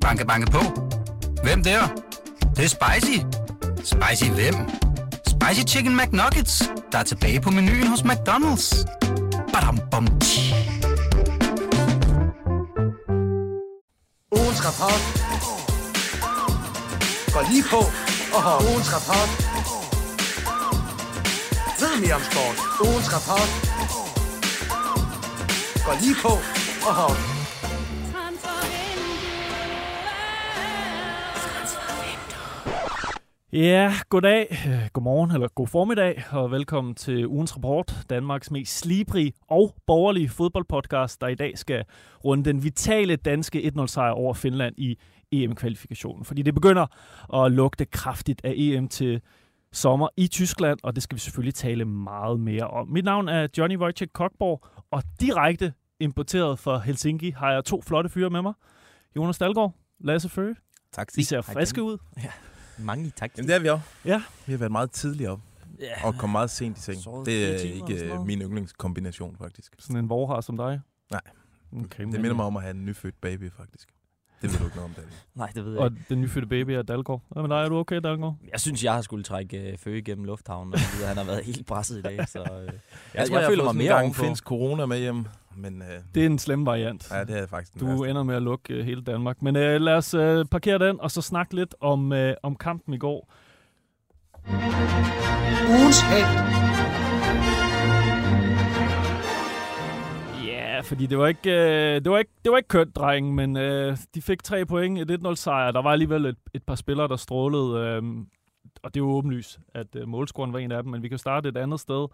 Banke, banke på. Hvem der? Det, det er spicy. Spicy hvem? Spicy Chicken McNuggets, der er tilbage på menuen hos McDonald's. Badum, bom, tji. Ugens rapport. Går lige på. Oho. Ugens rapport. Ved mere om sport. Ugens rapport. Går lige på. Oho. Ja, goddag, godmorgen eller god formiddag, og velkommen til ugens rapport, Danmarks mest slibrige og borgerlige fodboldpodcast, der i dag skal runde den vitale danske 1-0-sejr over Finland i EM-kvalifikationen. Fordi det begynder at lugte kraftigt af EM til sommer i Tyskland, og det skal vi selvfølgelig tale meget mere om. Mit navn er Johnny Wojciech Kokborg, og direkte importeret fra Helsinki har jeg to flotte fyre med mig. Jonas Dalgaard, Lasse Føge. Tak. I ser friske ud. Mange tak. Jamen, det er vi også. Ja. Vi har været meget tidligere op Ja. og kommet meget sent i seng. Det er ikke min yndlingskombination, faktisk. Sådan en vorhar som dig? Nej. Okay, Det minder mig om at have en nyfødt baby, faktisk. Det ved du ikke noget om, Daniel. Nej, det ved jeg Og ikke. den nyfødte baby er Dalgaard. Med dig? Er du okay, Dalgaard? Jeg synes, jeg har skulle trække øh, Føge igennem lufthavnen, og han har været helt presset i dag. Så, øh, jeg, Jeg, jeg, tror, jeg, føler har mig mere gang ovenpå. finsk corona med hjem, men øh, Det er en slem variant. ja, det er faktisk Du værste. ender med at lukke øh, hele Danmark. Men øh, lad os øh, parkere den, og så snakke lidt om, øh, om kampen i går. Ugens held. Ja, fordi det var ikke, øh, det var ikke, det var ikke kønt, drengen, men øh, de fik tre point, et 1-0 sejr. Der var alligevel et, et par spillere, der strålede, øh, og det er jo åbenlyst, at øh, målscoren var en af dem, men vi kan starte et andet sted.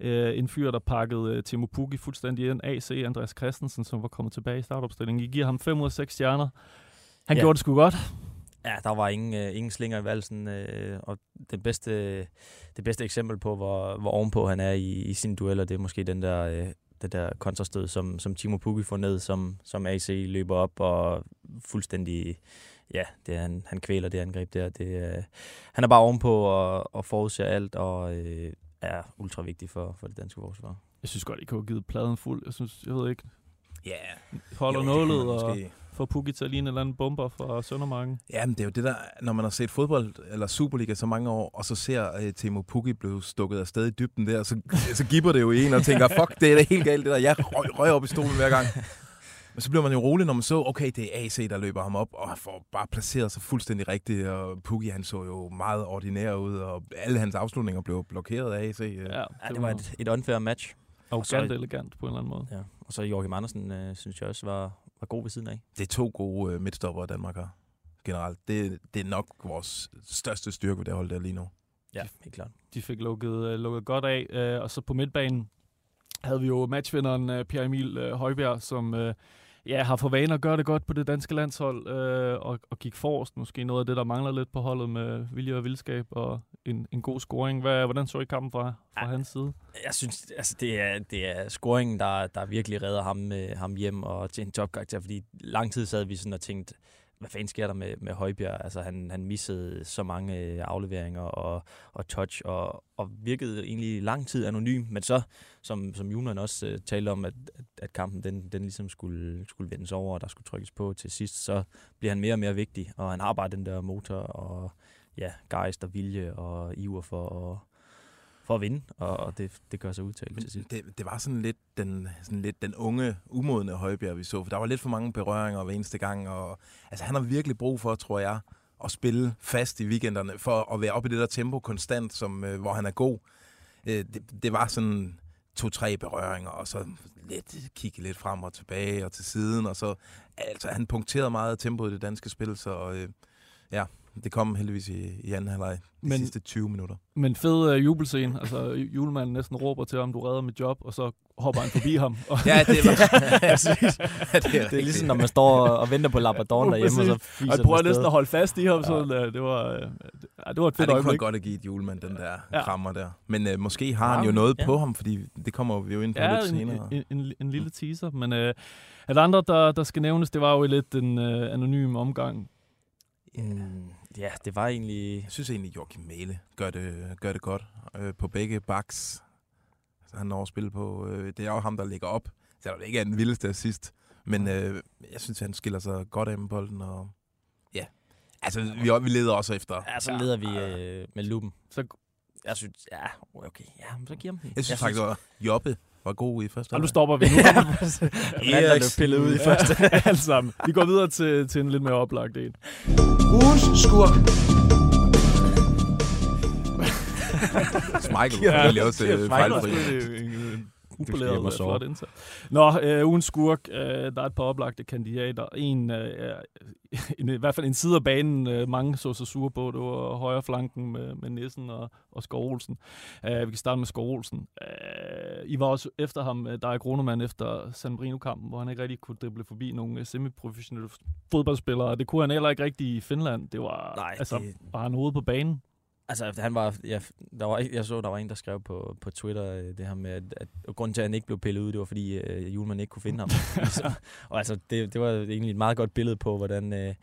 Øh, en fyr, der pakkede øh, Timo Pukki fuldstændig ind. AC, Andreas Christensen, som var kommet tilbage i startopstillingen. I giver ham 5 ud af 6 stjerner. Han ja. gjorde det sgu godt. Ja, der var ingen, øh, ingen slinger i valsen, øh, og det bedste, det bedste eksempel på, hvor, hvor ovenpå han er i, i sine dueller, det er måske den der, øh, det der kontrastød, som, som Timo Pukki får ned, som, som AC løber op og fuldstændig, ja, det er, han, han kvæler det angreb der. Det, øh, han er bare ovenpå og, og forudser alt, og øh, er ultra vigtig for, for det danske forsvar. Jeg synes godt, I kunne have givet pladen fuld. Jeg synes, jeg ved ikke, Ja, holder det kunne nålet og måske. Til at ligne en eller anden bomber fra Søndermarken. Jamen, det er jo det der, når man har set fodbold eller Superliga så mange år, og så ser uh, Timo Pukki blive stukket afsted i dybden der, så, så giver det jo en og tænker, fuck, det er da helt galt det der. Jeg røg, røg op i stolen hver gang. Men så bliver man jo rolig, når man så, okay, det er AC, der løber ham op, og han får bare placeret sig fuldstændig rigtigt, og Pukki, han så jo meget ordinær ud, og alle hans afslutninger blev blokeret af AC. Ja. Ja, Ja, det var et, et unfair match. arrogant så- elegant på en eller anden måde. Ja. Og så Joachim Andersen, øh, synes jeg også, var, var god ved siden af. Det er to gode uh, midtstopper, Danmark har generelt. Det, det er nok vores største styrke ved det hold der lige nu. Ja, helt klart. de fik lukket, øh, lukket godt af. Øh, og så på midtbanen havde vi jo matchvinderen øh, Pierre Emil øh, Højbjerg, som øh, ja, har for vane at gøre det godt på det danske landshold, øh, og, og gik forrest. Måske noget af det, der mangler lidt på holdet med vilje og vildskab og en, en god scoring. Hvad, hvordan så I kampen fra, fra Ja. hans side? Jeg synes, altså det er, det er scoringen, der, der virkelig redder ham, øh, ham hjem og til en topkarakter, fordi lang tid sad vi sådan og tænkte, hvad fanden sker der med, med Højbjerg? Altså han, han missede så mange øh, afleveringer og, og touch, og, og virkede egentlig lang tid anonym, men så, som, som Julian også øh, talte om, at, at, at kampen den, den ligesom skulle, skulle vendes over, og der skulle trykkes på til sidst, så bliver han mere og mere vigtig, og han har bare den der motor, og ja, gejst og vilje og iver for at, for at vinde, og, det, det gør sig udtalt Men til sidst. det, det var sådan lidt, den, sådan lidt den unge, umodne Højbjerg, vi så. For der var lidt for mange berøringer hver eneste gang. Og, altså, han har virkelig brug for, tror jeg, at spille fast i weekenderne, for at være oppe i det der tempo konstant, som, øh, hvor han er god. Øh, det, det var sådan to-tre berøringer, og så lidt kigge lidt frem og tilbage og til siden. Og så, altså, han punkterede meget af tempoet i det danske spil, så øh, ja, det kom heldigvis i, i anden halvleg. De Men- sidste 20 minutter. Men fed uh, jubelscene. Altså, julemanden næsten råber til ham, du redder mit job, og så hopper han forbi ham. Og Ja, det var... Præcis. ja, det, er Det er ligesom, når man står og venter på Labradoren derhjemme, og så Og fiser jeg prøver næsten at holde fast i ham. Sådan, uh, det, var, uh, det, ja, det var et Ja, fedt det kunne han øjeblik. godt have givet julemand, den der Ja. ja. krammer der. Men øh, måske har han Ja, jo noget ja. på ham, fordi det kommer vi jo ind på Ja, lidt en, senere. en, en, en lille teaser. Men uh, at andre, der, der skal nævnes, det var jo lidt en uh, anonym omgang. Mm, ja, det var egentlig... Jeg synes egentlig, Joachim Mæle gør det, gør det godt øh, på begge backs. Altså, han når at spille på... Øh, det er jo ham, der ligger op. Så er det ikke er den vildeste assist. Men øh, jeg synes, han skiller sig godt af med bolden, og ja. Altså, vi, vi leder også efter. Ja, så leder vi øh, med lupen. Så Jeg synes, ja, okay, ja, så giver ham den. Jeg synes faktisk, at Jobbe var god i første og nu halvleg. stopper vi. Nu kommer Manden blev pillet ud i første. alt sammen. Vi går videre til, til en lidt mere oplagt en. Ugens skurk. Michael ja, også siger øh, Schmeichel fejlfri. Upoleret øh, flot indsats. Nå, øh, ugens skurk. Øh, der er et par oplagte kandidater. En, øh, en, i hvert fald en side af banen, øh, mange så sig sure på. Det var højre flanken med, med Nissen og, og Skov Olsen. Øh, vi kan starte med Skov Olsen. Øh, I var også efter ham, øh, der er Gronemann efter San Marino-kampen, hvor han ikke rigtig kunne drible forbi nogle øh, semiprofessionelle fodboldspillere. Det kunne han heller ikke rigtig i Finland. Det var, Nej, altså, det- var han ude på banen? Altså, han var, ja, der var, jeg så, der var en, der skrev på, på Twitter øh, det her med, at, at grunden til, at han ikke blev pillet ud, det var, fordi øh, Julemand ikke kunne finde ham. så, og altså, det, det var egentlig et meget godt billede på, hvordan, øh,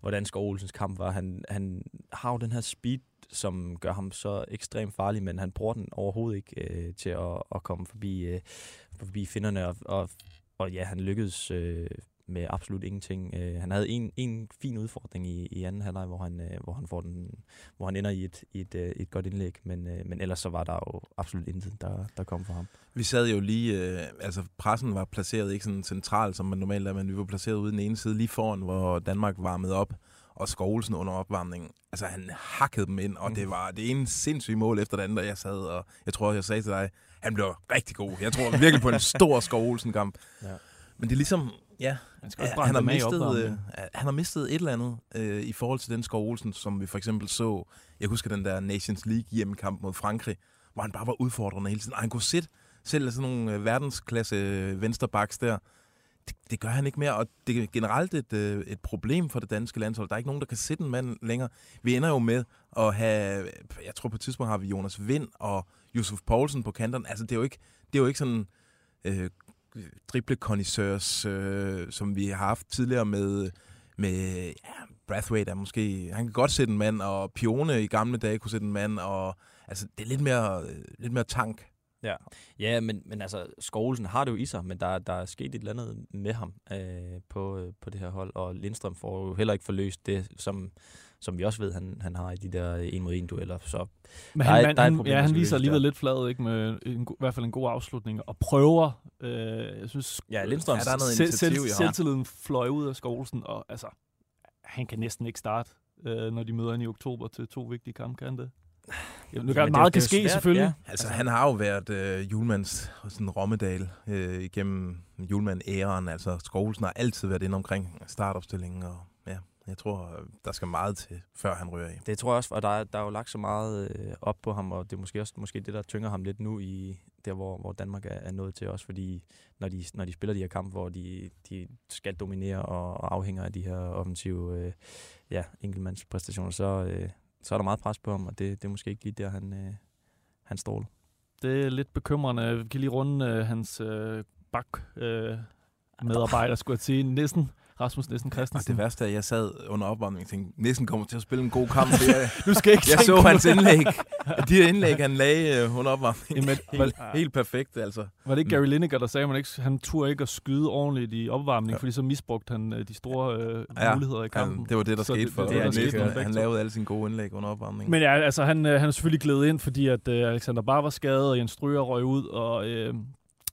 hvordan Skov Olsens kamp var. Han, han har jo den her speed, som gør ham så ekstremt farlig, men han bruger den overhovedet ikke øh, til at, at komme forbi, øh, forbi finderne. Og, og, og ja, han lykkedes øh, med absolut ingenting. Øh, han havde en, en fin udfordring i, i anden halvleg, hvor han, øh, hvor han får den hvor han ender i et, i et, øh, et godt indlæg, men, øh, men ellers så var der jo absolut intet, der, der kom fra ham. Vi sad jo lige, øh, altså pressen var placeret ikke sådan centralt, som man normalt er, men vi var placeret ude den ene side, lige foran, hvor Danmark varmede op, og Skovlsen under opvarmningen. Altså han hakkede dem ind, og det var det ene sindssyge mål efter det andet, og jeg sad, og jeg tror, jeg sagde til dig, han blev rigtig god. Jeg tror virkelig på en stor Skovlsen-kamp. Ja. Men det er ligesom, ja, Han skal Ja, brænde han, har mistet, øh, opvarmningen. han har mistet et eller andet øh, i forhold til den Skov Olsen, som vi for eksempel så. Jeg husker den der Nations League hjemmekamp mod Frankrig, hvor han bare var udfordrende hele tiden. Og han kunne sætte selv sådan nogle øh, verdensklasse øh, vensterbacks der. Det, det gør han ikke mere, og det er generelt et, øh, et problem for det danske landshold. Der er ikke nogen, der kan sætte en mand længere. Vi ender jo med at have, jeg tror på et tidspunkt har vi Jonas Vind og Yusuf Poulsen på kanterne. Altså det er jo ikke, det er jo ikke sådan øh, drible øh, som vi har haft tidligere med, med ja, Brathwaite er måske, han kan godt sætte en mand, og Pione i gamle dage kunne sætte en mand, og altså, det er lidt mere, øh, lidt mere tank. Ja, ja men, men altså, Skovlsen har det jo i sig, men der, der er sket et eller andet med ham øh, på, øh, på det her hold, og Lindstrøm får jo heller ikke forløst det, som, som vi også ved, han, han har i de der en mod en dueller. Så Men Der han, er- der er et han, problem, ja, der han viser alligevel der. lidt flad, ikke, med en, i hvert fald en god afslutning, og prøver, øh, jeg synes, ja, Lindstrøm, Ja, der er noget selv, selv, selvtilliden fløj ud af Skovlsen, og altså, han kan næsten ikke starte, øh, når de møder ind i oktober til to vigtige kampe, kan han det? Ja, nu kan, det- meget det er kan jo ske, svært, selvfølgelig. ja. Altså, han har jo været øh, Julmans sådan Rommedal øh, igennem Julmand-æren. Altså, Skovlsen har altid været inde omkring startopstillingen, og ja, jeg tror, der skal meget til, før han rører i. Det tror jeg også, og der, er- der er jo lagt så meget øh, op på ham, og det er måske også måske det, der tynger ham lidt nu i der, hvor, hvor Danmark er, er nået til også, fordi når de, når de spiller de her kampe, hvor de, de skal dominere og, og afhænger af de her offensive øh, ja, enkeltmandspræstationer, så, øh, så er der meget pres på ham, og det, det er måske ikke lige der, han, øh, han stråler. Det er lidt bekymrende. Vi kan lige runde øh, hans øh, bak øh, medarbejder, skulle jeg sige. Nissen, Rasmus Nissen Og Christensen. det værste er, at jeg sad under opvarmningen og tænkte, næsten kommer til at spille en god kamp. Jeg, Du skal ikke jeg så hans indlæg. De indlæg, han lagde øh, under opvarmningen. Jamen, Helt, var, helt perfekt, altså. var det ikke Gary Lineker, der sagde, at man ikke, han turde ikke at skyde ordentligt i opvarmningen, Ja. fordi så misbrugte han øh, de store øh, Ja, muligheder i kampen. Han, det var det, der Så skete det- for det det, der Nissen. Han lavede alle sine gode indlæg under opvarmningen. Men ja, altså han, øh, han er selvfølgelig glædet ind, fordi at øh, Alexander Bar var skadet, og Jens Stryger røg ud, og øh,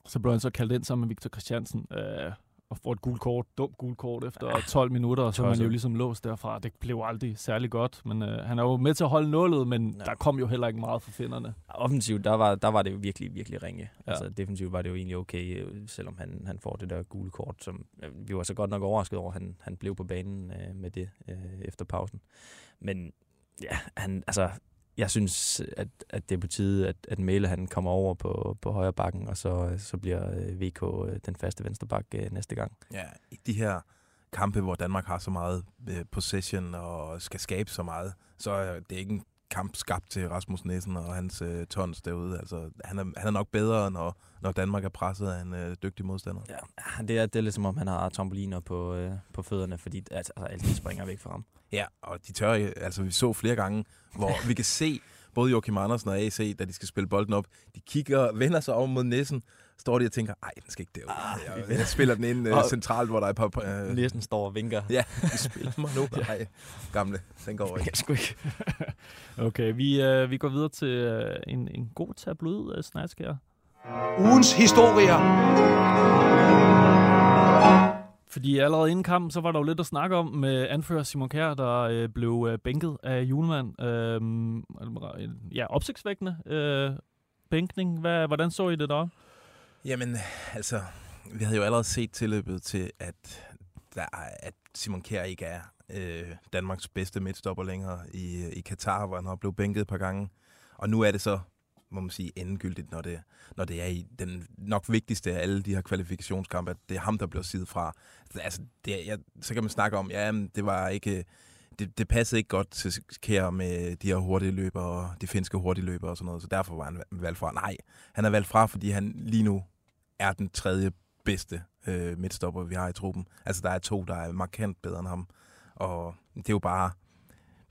så blev han så kaldt ind sammen med Victor Christiansen, øh, og får et gult kort, dumt gult kort efter 12 minutter, og så er man jo ligesom låst derfra. Det blev aldrig særlig godt, men øh, han er jo med til at holde nullet, men Ja. der kom jo heller ikke meget for finderne. Offensivt, der var, der var det jo virkelig, virkelig ringe. Ja. Altså defensivt var det jo egentlig okay, øh, selvom han, han får det der gule kort, som øh, vi var så godt nok overrasket over, han, han blev på banen øh, med det øh, efter pausen. Men ja, han, altså, jeg synes, at, at det er på tide, at, at Mæle han kommer over på, på højre bakken, og så, så bliver øh, VK øh, den faste vensterbak øh, næste gang. Ja, i de her kampe, hvor Danmark har så meget øh, possession og skal skabe så meget, så er det ikke en kamp skabt til Rasmus Nissen og hans øh, tons derude. Altså, han, er, han er nok bedre, når, når Danmark er presset af en øh, dygtig modstander. Ja, det er, det er lidt som om, han har trampoliner på, øh, på fødderne, fordi altså, altså, alt springer væk fra ham. Ja, og de tør, altså vi så flere gange, hvor vi kan se både Joachim Andersen og AC, da de skal spille bolden op, de kigger, vender sig over mod Nissen, står de og tænker, ej, den skal ikke derud. Ah, jeg, jeg spiller den ind uh, Og- centralt, hvor der er et par... Uh, Næsten står og vinker. ja, du spiller mig nu. Nej, gamle, den går ikke. Jeg sgu ikke. Okay, vi, øh, vi går videre til øh, en, en god tabloid, øh, Snatsk her. Ugens historier. Fordi allerede inden kampen, så var der jo lidt at snakke om med anfører Simon Kjær, der øh, blev øh, bænket af julemand. Øh, ja, opsigtsvækkende øh, bænkning. Hvad, hvordan så I det der? Jamen, altså, vi havde jo allerede set tilløbet til, at, der, at Simon Kjær ikke er øh, Danmarks bedste midtstopper længere i, i Katar, hvor han har blevet bænket et par gange. Og nu er det så, må man sige, endegyldigt, når det, når det er i den nok vigtigste af alle de her kvalifikationskampe, at det er ham, der bliver siddet fra. Altså, det, jeg, så kan man snakke om, ja, men det var ikke... Det, det passede ikke godt til Kjær med de her hurtige løbere, og de finske hurtige løbere og sådan noget, så derfor var han valgt fra. Nej, han er valgt fra, fordi han lige nu er den tredje bedste øh, midtstopper, vi har i truppen. Altså, der er to, der er markant bedre end ham. Og det er jo bare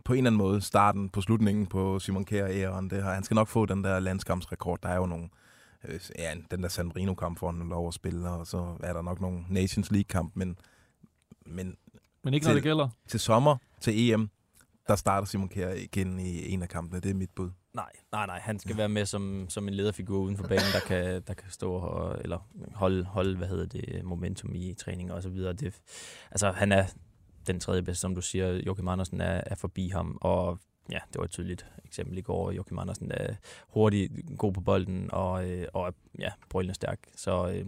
på en eller anden måde starten på slutningen på Simon Kjær æren. Det her. Han skal nok få den der landskampsrekord. Der er jo nogle, øh, ja, den der San Marino-kamp, hvor han lov at spille, og så er der nok nogle Nations League-kamp, men, men Men ikke når Til- det gælder. til sommer, til EM, der starter Simon Kjær igen i en af kampene. Det er mit bud. Nej, nej, nej. Han skal være med som, som en lederfigur uden for banen, der kan, der kan stå og, eller holde, holde, hvad hedder det, momentum i træning og så videre. Det, altså, han er den tredje bedste, som du siger. Joachim Andersen er, er forbi ham, og ja, det var et tydeligt eksempel i går. Joachim Andersen er hurtig, god på bolden, og, øh, og ja, brølende stærk. Så, øh,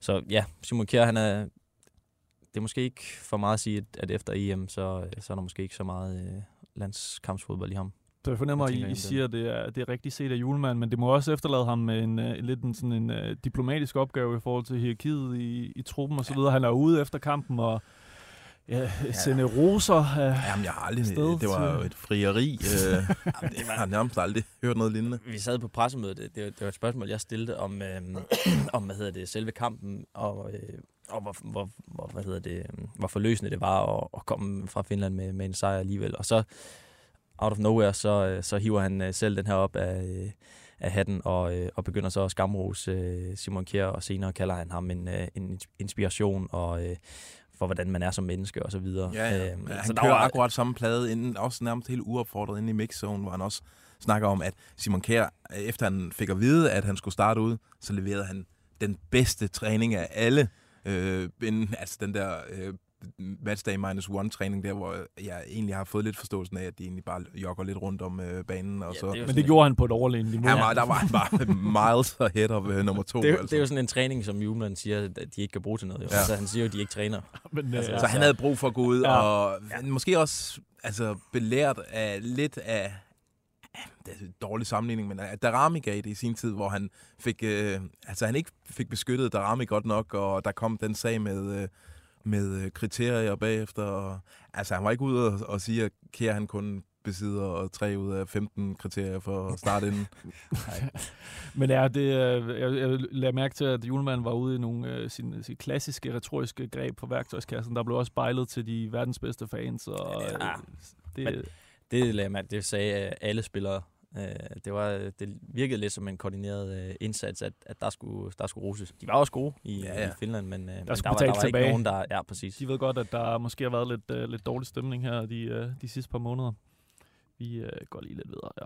så ja, Simon Kjær, han er, det er måske ikke for meget at sige, at, at efter EM, så, så er der måske ikke så meget øh, landskampsfodbold i ham. Så jeg fornemmer, at I, I det? siger, at det er, det er rigtigt set af julemanden, men det må også efterlade ham med en, uh, lidt en, sådan en uh, diplomatisk opgave i forhold til hierarkiet i, i truppen og så videre. Han er ude efter kampen og ja, sende roser. Uh, Jamen, jeg har aldrig... Sted Det var jo et frieri. Øh, jeg har nærmest aldrig hørt noget lignende. Vi sad på pressemødet, det, det, var- det var et spørgsmål, jeg stillede om, øh, om hvad hedder det, selve kampen, og, øh, og hvor, hvor, hvor, hvad hedder det, øh, hvor forløsende det var at, at komme fra Finland med, med en sejr alligevel. Og så, out of nowhere, så, øh, så hiver han øh, selv den her op af, øh, af hatten, og, og begynder så at skamrose Simon Kjær, og senere kalder han ham en, en inspiration, og for hvordan man er som menneske, og så videre. Ja, ja. Øhm, Ja, så han der kører var- akkurat samme plade, inden, også nærmest helt uopfordret inde i mixzone, hvor han også snakker om, at Simon Kjær, efter han fik at vide, at han skulle starte ud, så leverede han den bedste træning af alle. Øh, inden, altså den der øh, matchday minus one træning der, hvor jeg egentlig har fået lidt forståelsen af, at de egentlig bare jogger lidt rundt om øh, banen. Og Ja, så, det men det en- gjorde han på et overlegent niveau. han var, der var han bare miles ahead af øh, nummer to. Det, er, jo- altså. det er jo sådan en træning, som Julemand siger, at de ikke kan bruge til noget. Jo. Ja. Ja. Altså, han siger jo, at de ikke træner. Men, Altså, øh, Så han havde brug for at gå ud Ja. ja. og ja. måske også altså, belært af lidt af det er en dårlig sammenligning, men Darami gav det i sin tid, hvor han fik, øh, altså han ikke fik beskyttet Darami godt nok, og der kom den sag med, øh, med øh, kriterier bagefter. Og, altså han var ikke ude og, og sige, at Kjær han kun besidder 3 ud af 15 kriterier for at starte inden. Men er det, øh, jeg, jeg lader mærke til, at julemanden var ude i nogle øh, sine, sine klassiske retoriske greb på værktøjskassen. Der blev også spejlet til de verdens bedste fans. Og, øh, Ja, det, men- Det, lagde man, det sagde øh, alle spillere. Øh, Det, var, det virkede lidt som en koordineret øh, indsats, at, at der, skulle, der skulle roses. De var også gode i, Ja, ja, i Finland, men, øh, men der, skulle var, der var ikke tilbage. nogen, der... Ja, præcis. de ved godt, at der måske har været lidt, øh, lidt dårlig stemning her de, øh, de sidste par måneder. Vi øh, går lige lidt videre. Ja.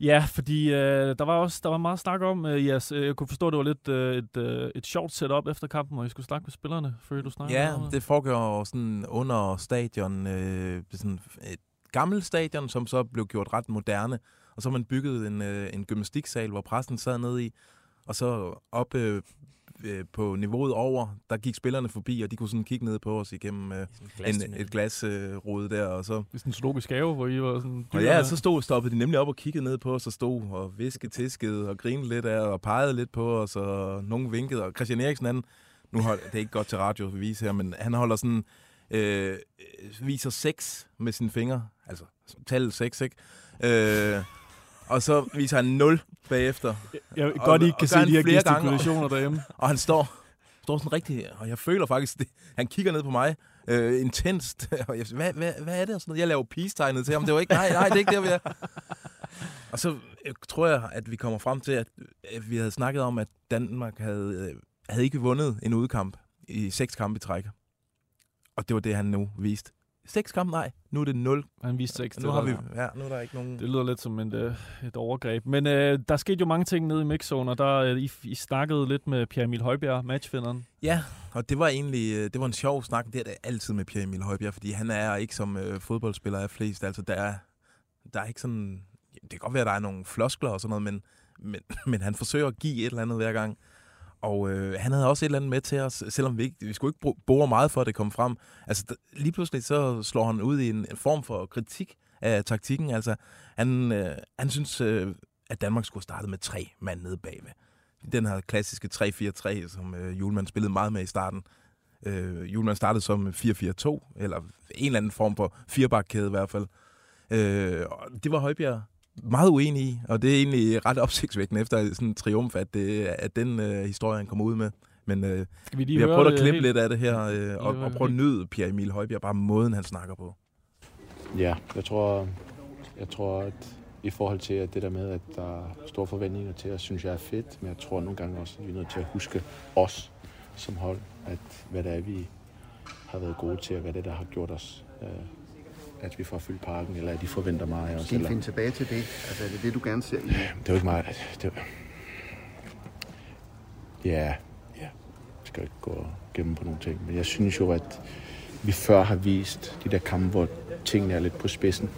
Ja, fordi øh, der var også der var meget snak om, øh, yes, øh, jeg kunne forstå, at det var lidt øh, et, øh, et sjovt setup efter kampen, hvor I skulle snakke med spillerne, før du snakkede Ja, om det foregår sådan under stadion, øh, sådan et gammelt stadion, som så blev gjort ret moderne. Og så har man bygget en, øh, en gymnastiksal, hvor præsten sad nede i. Og så oppe øh, på niveauet over, der gik spillerne forbi, og de kunne sådan kigge ned på os igennem øh, en, et glasrude øh, der. Og så, Det er sådan en zoologisk have, hvor I var sådan... og ja, så stod, stoppede de nemlig op og kiggede ned på os og stod og viskede, tiskede og grinede lidt af og pegede lidt på os, og nogen vinkede. Og Christian Eriksen, han, nu hold, det er ikke godt til radio at vise her, men han holder sådan, øh, viser seks med sine fingre, altså tallet seks, ikke? Øh, og så viser han 0 bagefter, Jeg og- godt, I ikke kan se de her gestikulationer derhjemme. og han står, står sådan rigtig, og jeg føler faktisk, det, han kigger ned på mig, øh, intenst, og jeg, hvad, hvad, hvad er det? Og sådan noget. Jeg laver peace-tegnet til ham, det var ikke, nej, nej, det er ikke der, vi er. Og så øh, tror jeg, at vi kommer frem til, at øh, vi havde snakket om, at Danmark havde, øh, havde ikke vundet en udkamp i seks kampe i træk. Og det var det, han nu viste. Seks kampe? Nej, nu er det nul. Han viste seks. Nu, har vi, ja, nu er der ikke nogen... Det lyder lidt som en, øh, et overgreb. Men øh, der skete jo mange ting nede i mixzone, og der, øh, I, I snakkede lidt med Pierre Emil Højbjerg, matchfinderen. Ja, og det var egentlig øh, det var en sjov snak. Det er det altid med Pierre Emil Højbjerg, fordi han er ikke som øh, fodboldspiller af flest. Altså, der er, der er ikke sådan... Det kan godt være, at der er nogle floskler og sådan noget, men, men, men han forsøger at give et eller andet hver gang. Og øh, han havde også et eller andet med til os, selvom vi ikke, vi skulle ikke bore meget for, at det kom frem. Altså lige pludselig så slår han ud i en, en form for kritik af taktikken. Altså han, øh, han synes, øh, at Danmark skulle starte med tre mand nede bagved. Den her klassiske 3-4-3, som øh, Julemand spillede meget med i starten. Øh, Julemand startede som 4-4-2, eller en eller anden form for firebakkæde i hvert fald. Øh, og det var Højbjerg meget uenig i, og det er egentlig ret opsigtsvækkende efter sådan en triumf, at, det, at den øh, historie, han kommer ud med. Men øh, Skal vi, lige vi har prøvet at klippe lidt af det her, øh, og, og prøve at nyde Pierre Emil Højbjerg, bare måden, han snakker på. Ja, jeg tror, jeg tror at i forhold til at det der med, at der er store forventninger til os, synes jeg er fedt, men jeg tror nogle gange også, at vi er nødt til at huske os som hold, at hvad det er, vi har været gode til, og hvad det er, der har gjort os øh, at vi får fyldt parken, eller at de forventer mig. Skal I finde tilbage til det? Altså er det det, du gerne ser? Det er jo ikke meget. Det er... Ja, ja. Jeg skal ikke gå gennem på nogle ting. Men jeg synes jo, at vi før har vist de der kampe, hvor tingene er lidt på spidsen.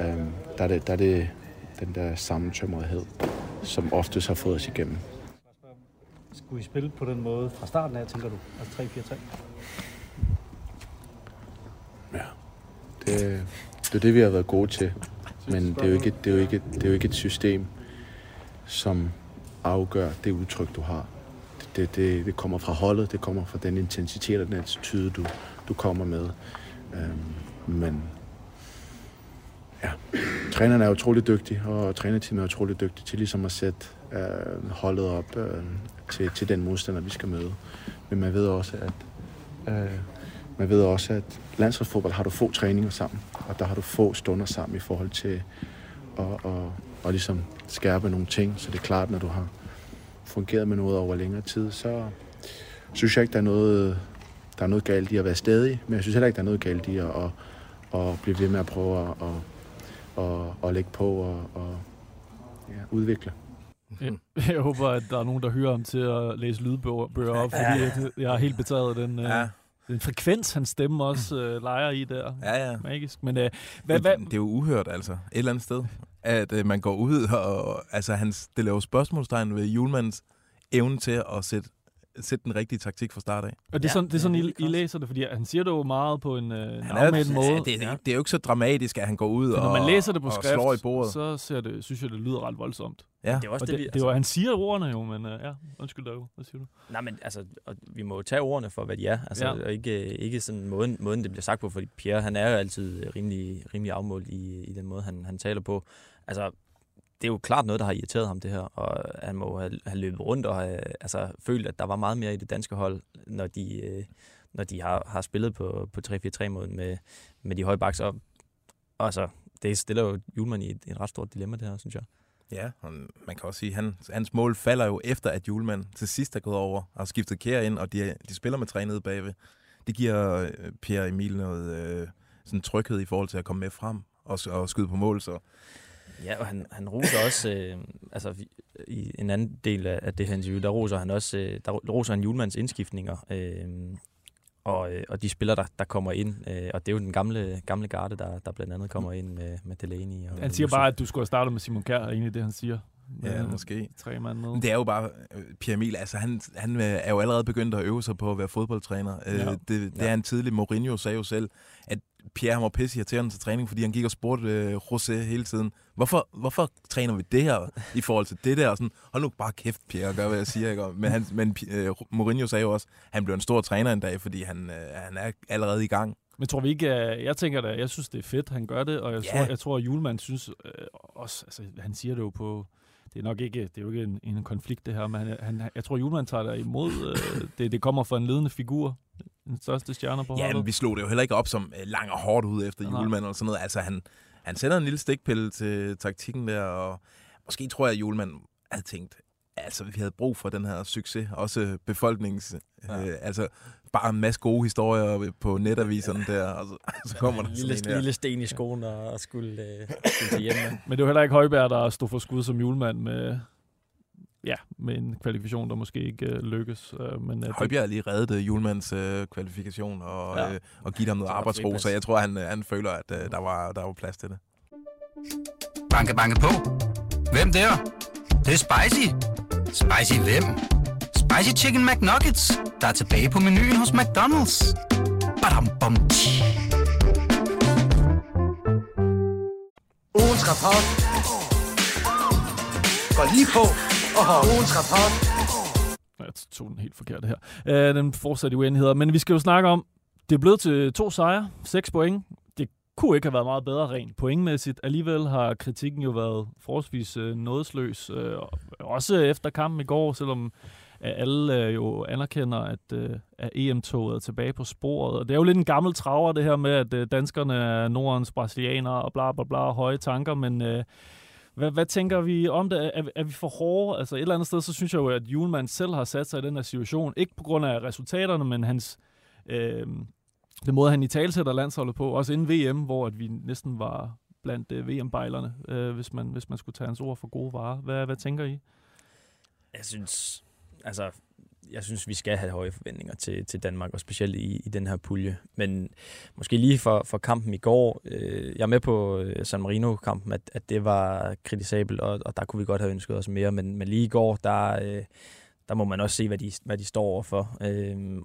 Øhm, der, er det, der er det den der sammentømmerhed, som oftest har fået os igennem. Skulle I spille på den måde fra starten af, tænker du? Altså 3-4-3? Ja. Det, det er det, vi har været gode til. Men det er jo ikke, det er jo ikke, det er jo ikke et system, som afgør det udtryk, du har. Det, det, det kommer fra holdet, det kommer fra den intensitet og den attitude, du, du kommer med. Øhm, men ja, trænerne er utrolig dygtige, og trænerteamet er utrolig dygtige til ligesom at sætte øh, holdet op øh, til, til den modstander, vi skal møde. Men man ved også, at øh, man ved også, at landsholdsfodbold har du få træninger sammen, og der har du få stunder sammen i forhold til at, at, at, at ligesom skærpe nogle ting. Så det er klart, når du har fungeret med noget over længere tid, så synes jeg ikke, der er noget, der er noget galt i at være stadig, men jeg synes heller ikke, der er noget galt i at, at, at blive ved med at prøve at, at, at, at lægge på og, og ja, udvikle. Jeg, jeg håber, at der er nogen, der hører ham til at læse lydbøger op, fordi jeg er helt betaget af den, ja. En frekvens, hans stemme også øh, leger i der. Ja, ja. Magisk. Men, øh, hvad, hvad? Det er jo uhørt, altså. Et eller andet sted. At øh, man går ud og... Altså, han stiller jo spørgsmålstegn ved Julmans evne til at sætte sætte den rigtige taktik fra start af. Og det er sådan, ja, det er sådan I, I læser det, fordi han siger det jo meget på en, øh, en måde. Ja, det, er, det er jo ikke så dramatisk, at han går ud og, når man læser det på skrift, slår i bordet. så ser det, synes jeg, det lyder ret voldsomt. Ja. Det er også og det, det, altså, det var, han siger ordene jo, men uh, ja, undskyld dig Hvad siger du? Nej, men altså, vi må jo tage ordene for, hvad de er. Altså, ja. og ikke, ikke sådan måden, måden, det bliver sagt på, fordi Pierre, han er jo altid rimelig, rimelig afmålt i, i den måde, han, han taler på. Altså, det er jo klart noget, der har irriteret ham, det her. Og han må have, have løbet rundt og have altså, følt, at der var meget mere i det danske hold, når de, øh, når de har, har spillet på, på 3-4-3-måden med, med de høje baks. Og, altså, det stiller jo Julemand i et, et ret stort dilemma, det her, synes jeg. Ja, og man kan også sige, at han, hans mål falder jo efter, at Julemand til sidst er gået over og har skiftet kære ind, og de, de spiller med tre nede bagved. Det giver Per Pierre Emil noget øh, sådan tryghed i forhold til at komme med frem og, og skyde på mål, så Ja, og han, han roser også, øh, altså i en anden del af, af det her interview, der roser han også, øh, der roser han Julmans indskiftninger, øh, og, øh, og de spillere, der, der kommer ind, øh, og det er jo den gamle, gamle garde, der, der blandt andet kommer ind med, med Delaney. Og han siger bare, at du skulle have startet med Simon Kjær, egentlig det, han siger. Ja, øh, måske. Tre mand med. Men det er jo bare, øh, Pierre Emil, altså han, han øh, er jo allerede begyndt at øve sig på at være fodboldtræner. Ja. Det, det ja. er en tidlig, Mourinho sagde jo selv, at Pierre han var pisse irriterende til træning, fordi han gik og spurgte øh, José hele tiden, hvorfor, hvorfor træner vi det her i forhold til det der? Og sådan, hold nu bare kæft, Pierre, gør, hvad jeg siger. Ikke? Men, han, men øh, Mourinho sagde jo også, at han blev en stor træner en dag, fordi han, øh, han er allerede i gang. Men tror vi ikke, jeg tænker da, jeg synes, det er fedt, han gør det, og jeg, yeah. tror, jeg tror, at Julemand synes øh, også, altså han siger det jo på, det er nok ikke, det er jo ikke en, en konflikt det her, men han, han, jeg tror, Julemand tager der imod, øh, det, det kommer fra en ledende figur, den største stjerne på Ja, men vi slog det jo heller ikke op som øh, lang og hårdt ud efter julemand eller sådan noget. Altså, han, han sender en lille stikpille til taktikken der, og måske tror jeg, at Julemand havde tænkt, altså vi havde brug for den her succes, også befolknings, ja. øh, altså bare en masse gode historier på netaviserne der, og så, så kommer ja, der lille, sådan en lille sten i skoen og skulle, øh, skulle til hjemme. Men det var heller ikke Højbjerg, der stod for skud som julemand med, ja, med en kvalifikation, der måske ikke øh, lykkes. Øh, men, øh, Højbjerg har lige reddet øh, Julemands øh, kvalifikation og, Ja. øh, og givet ham noget arbejdsro, så jeg tror, han, øh, han føler, at øh, der, var, der var plads til det. Banke, banke på. Hvem der? Det, det er spicy. Spicy hvem? Spicy Chicken McNuggets, der er tilbage på menuen hos McDonald's. Badum, bom, tji. Ugens rapport. Går lige på. Og ugens rapport. Jeg tog den helt forkert her. Øh, den fortsatte i uenigheder. Men vi skal jo snakke om, det er blevet til to sejre, seks point. Det kunne ikke have været meget bedre rent pointmæssigt. Alligevel har kritikken jo været forholdsvis øh, nådesløs. Øh, også efter kampen i går, selvom øh, alle øh, jo anerkender, at, øh, at EM-toget er tilbage på sporet. Og det er jo lidt en gammel traver, det her med, at øh, danskerne er Nordens brasilianere og bla bla bla, høje tanker, men... Øh, hvad, hvad tænker vi om det? Er, er vi for hårde? Altså et eller andet sted, så synes jeg jo, at Julemand selv har sat sig i den her situation. Ikke på grund af resultaterne, men hans... Øh, den måde, han i talsætter landsholdet på, også inden VM, hvor at vi næsten var blandt øh, VM-bejlerne, øh, hvis, man, hvis man skulle tage hans ord for gode varer. Hvad, hvad tænker I? Jeg synes, altså, jeg synes, vi skal have høje forventninger til, til Danmark, og specielt i, i den her pulje. Men måske lige for, for kampen i går, øh, jeg er med på øh, San Marino-kampen, at, at det var kritisabelt, og, og der kunne vi godt have ønsket os mere. Men, men lige i går, der, øh, der må man også se, hvad de, hvad de står overfor, øh,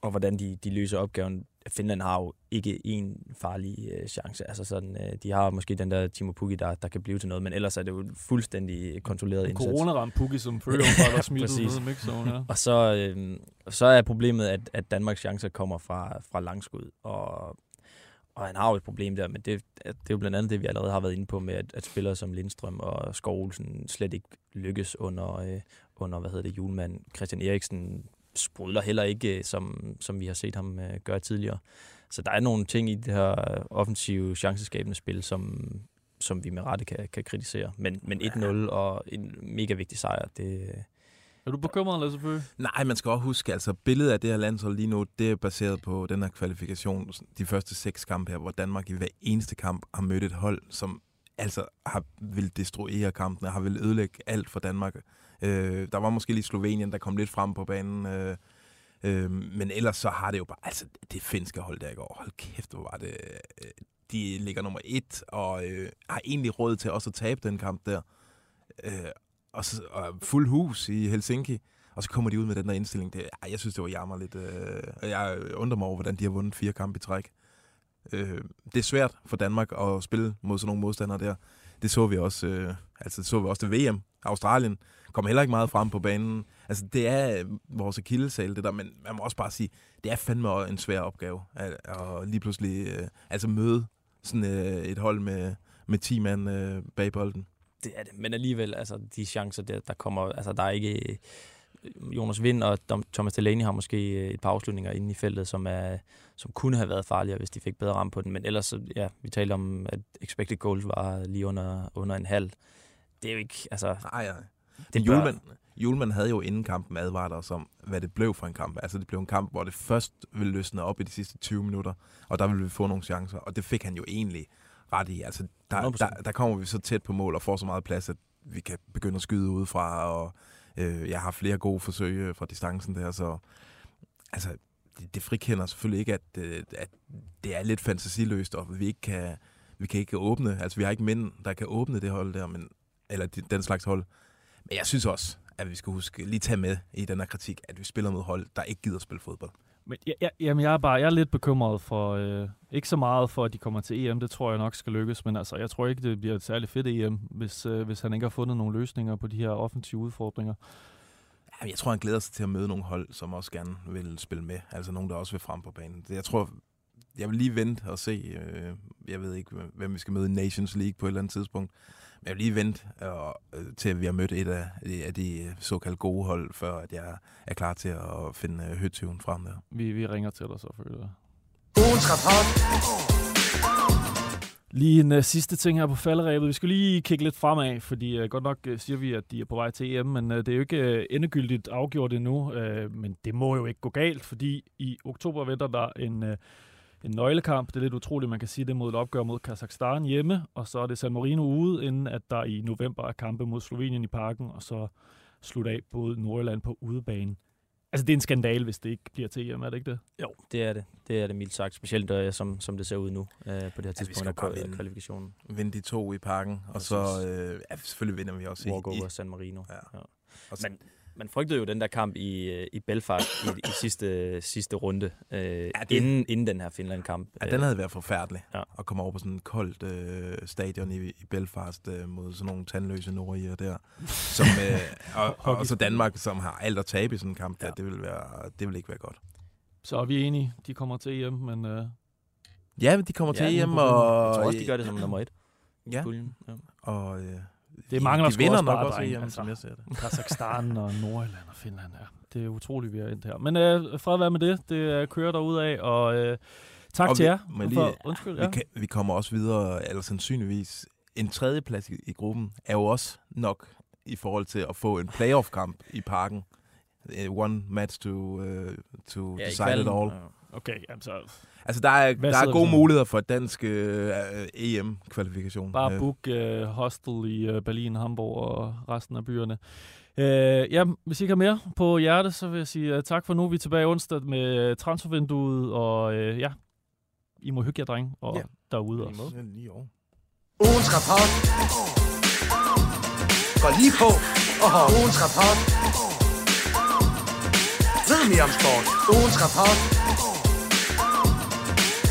og hvordan de, de løser opgaven. Finland har jo ikke en farlig øh, chance. Altså sådan, øh, de har måske den der Timo Pukki, der, der kan blive til noget, men ellers er det jo en fuldstændig kontrolleret indsats. Corona-ramt Pukki, som følger var der smidt ud mixzone, ja. Og så, øh, så er problemet, at, at Danmarks chancer kommer fra, fra langskud. Og, og han har jo et problem der, men det, det er jo blandt andet det, vi allerede har været inde på med, at, at spillere som Lindstrøm og Skov Olsen slet ikke lykkes under, øh, under hvad hedder det, julemand. Christian Eriksen sprudler heller ikke, øh, som, som vi har set ham øh, gøre tidligere. Så der er nogle ting i det her offensive chanceskabende spil, som, som vi med rette kan, kan kritisere. Men, men 1-0 og en mega vigtig sejr, det, Er du bekymret, Lasse Bøge? Nej, man skal også huske, altså billedet af det her landshold lige nu, det er baseret på den her kvalifikation, de første seks kampe her, hvor Danmark i hver eneste kamp har mødt et hold, som altså har vil destruere kampene, har vil ødelægge alt for Danmark. Øh, der var måske lige Slovenien, der kom lidt frem på banen, øh, øh, men ellers så har det jo bare, altså det finske hold der i går, hold kæft, hvor var det, øh, de ligger nummer et, og øh, har egentlig råd til også at tabe den kamp der. Øh, og, så, og fuld hus i Helsinki, og så kommer de ud med den der indstilling. Det, ej, jeg synes, det var jammerligt. Øh, og jeg undrer mig over, hvordan de har vundet fire kampe i træk. Øh, det er svært for Danmark at spille mod sådan nogle modstandere der. Det så vi også, øh, altså det så vi også til VM. Australien kom heller ikke meget frem på banen. Altså det er øh, vores akillesal, det der, men man må også bare sige, det er fandme en svær opgave at, at lige pludselig øh, altså møde sådan øh, et hold med, med 10 mand øh, bag bolden. Det er det, men alligevel, altså de chancer, der, der kommer, altså der er ikke... Øh, Jonas Vind og Thomas Delaney har måske øh, et par afslutninger inde i feltet, som, er, som kunne have været farligere, hvis de fik bedre ramme på den. Men ellers, ja, vi talte om, at expected goals var lige under, under en halv. Det er jo ikke, altså... Nej, nej. Det Julemand, Julemand havde jo inden kampen advaret os om, hvad det blev for en kamp. Altså det blev en kamp, hvor det først ville løsne op i de sidste 20 minutter, og der ville vi få nogle chancer, og det fik han jo egentlig ret i. Altså der, 100%. der, der kommer vi så tæt på mål og får så meget plads, at vi kan begynde at skyde udefra, og øh, jeg har flere gode forsøg øh, fra distancen der, så altså det, det frikender selvfølgelig ikke, at, øh, at det er lidt fantasiløst, og vi ikke kan, vi kan ikke åbne, altså vi har ikke mænd, der kan åbne det hold der, men, eller de- den slags hold. Men jeg synes også, at vi skal huske lige tage med i den her kritik, at vi spiller mod hold, der ikke gider spille fodbold. Men jeg, jeg, jamen, jeg er bare jeg er lidt bekymret for, øh, ikke så meget for, at de kommer til EM, det tror jeg nok skal lykkes, men altså, jeg tror ikke, det bliver et særligt fedt EM, hvis, øh, hvis han ikke har fundet nogle løsninger på de her offensive udfordringer. Jamen, jeg tror, han glæder sig til at møde nogle hold, som også gerne vil spille med. Altså nogen, der også vil frem på banen. Jeg tror, jeg vil lige vente og se. øh, Jeg ved ikke, hvem vi skal møde i Nations League på et eller andet tidspunkt. Men jeg vil lige vente og, øh, til, at vi har mødt et af, af de såkaldt gode hold, før at jeg er klar til at finde øh, høtyven frem der. Vi, vi ringer til dig så, føler jeg. Ugens rapport. Lige en uh, sidste ting her på falderæbet. Vi skal lige kigge lidt fremad, fordi uh, godt nok uh, siger vi, at de er på vej til EM, men uh, det er jo ikke uh, endegyldigt afgjort endnu. Uh, men det må jo ikke gå galt, fordi i oktober venter der en, uh, en nøglekamp. Det er lidt utroligt, man kan sige det mod et opgør mod Kazakhstan hjemme, og så er det San Marino ude, inden at der i november er kampe mod Slovenien i parken, og så slutte af både Nordjylland på udebane. Altså, det er en skandal, hvis det ikke bliver til EM, er det ikke det? Jo, det er det. Det er det mildt sagt. Specielt uh, som, som det ser ud nu uh, på det her Ja, tidspunkt skal af kval- vinde. kvalifikationen. Vinde de to i parken, og så øh, ja, selvfølgelig vinder vi også i, Walkover i San Marino. Ja. Ja. og så, Men man frygtede jo den der kamp i, øh, i Belfast i, i sidste, sidste runde, øh, ja, det- inden, inden den her Finland-kamp. Ja, den havde været forfærdelig. Ja. At komme over på sådan et koldt øh, stadion i, i Belfast øh, mod sådan nogle tandløse nordriger der. Som, øh, og, og, så Danmark, som har alt at tabe i sådan en kamp, der, Ja. det, vil være, det vil ikke være godt. Så er vi enige, de kommer til EM, men uh, Ja, men de kommer Ja, til uden EM, problemer. og... Jeg tror også, de gør det som nummer et. Ja, Puljen. Ja. og... Øh, Det mangler de sgu vinder nok også EM, altså. som jeg ser det. Kazakhstan og Nordjylland og Finland. Ja. Det er utroligt, vi er endt her. Men øh, fred være med det. Det uh, kører derud af, og øh, tak Og til vi- jer. For, lige- undskyld, Vi, ja. kan, vi kommer også videre, eller sandsynligvis. En tredjeplads i, i gruppen er jo også nok i forhold til at få en playoff-kamp i parken. Eh, One match to, uh, to Ja, decide it all. Ja. Okay, jamen så Altså, der er, Hvad der er gode muligheder for dansk uh, EM-kvalifikation. bare Øh, book øh, hostel i øh, Berlin, Hamburg og resten af byerne. Øh, ja, hvis I ikke har mere på hjerte, så vil jeg sige uh, tak for nu. Vi er tilbage onsdag med øh, transfervinduet, og øh, ja, I må hygge jer, drenge, og Ja. derude også. Ugens rapport går lige på. Oho. Ugens rapport. Ved mere om sport. Ugens rapport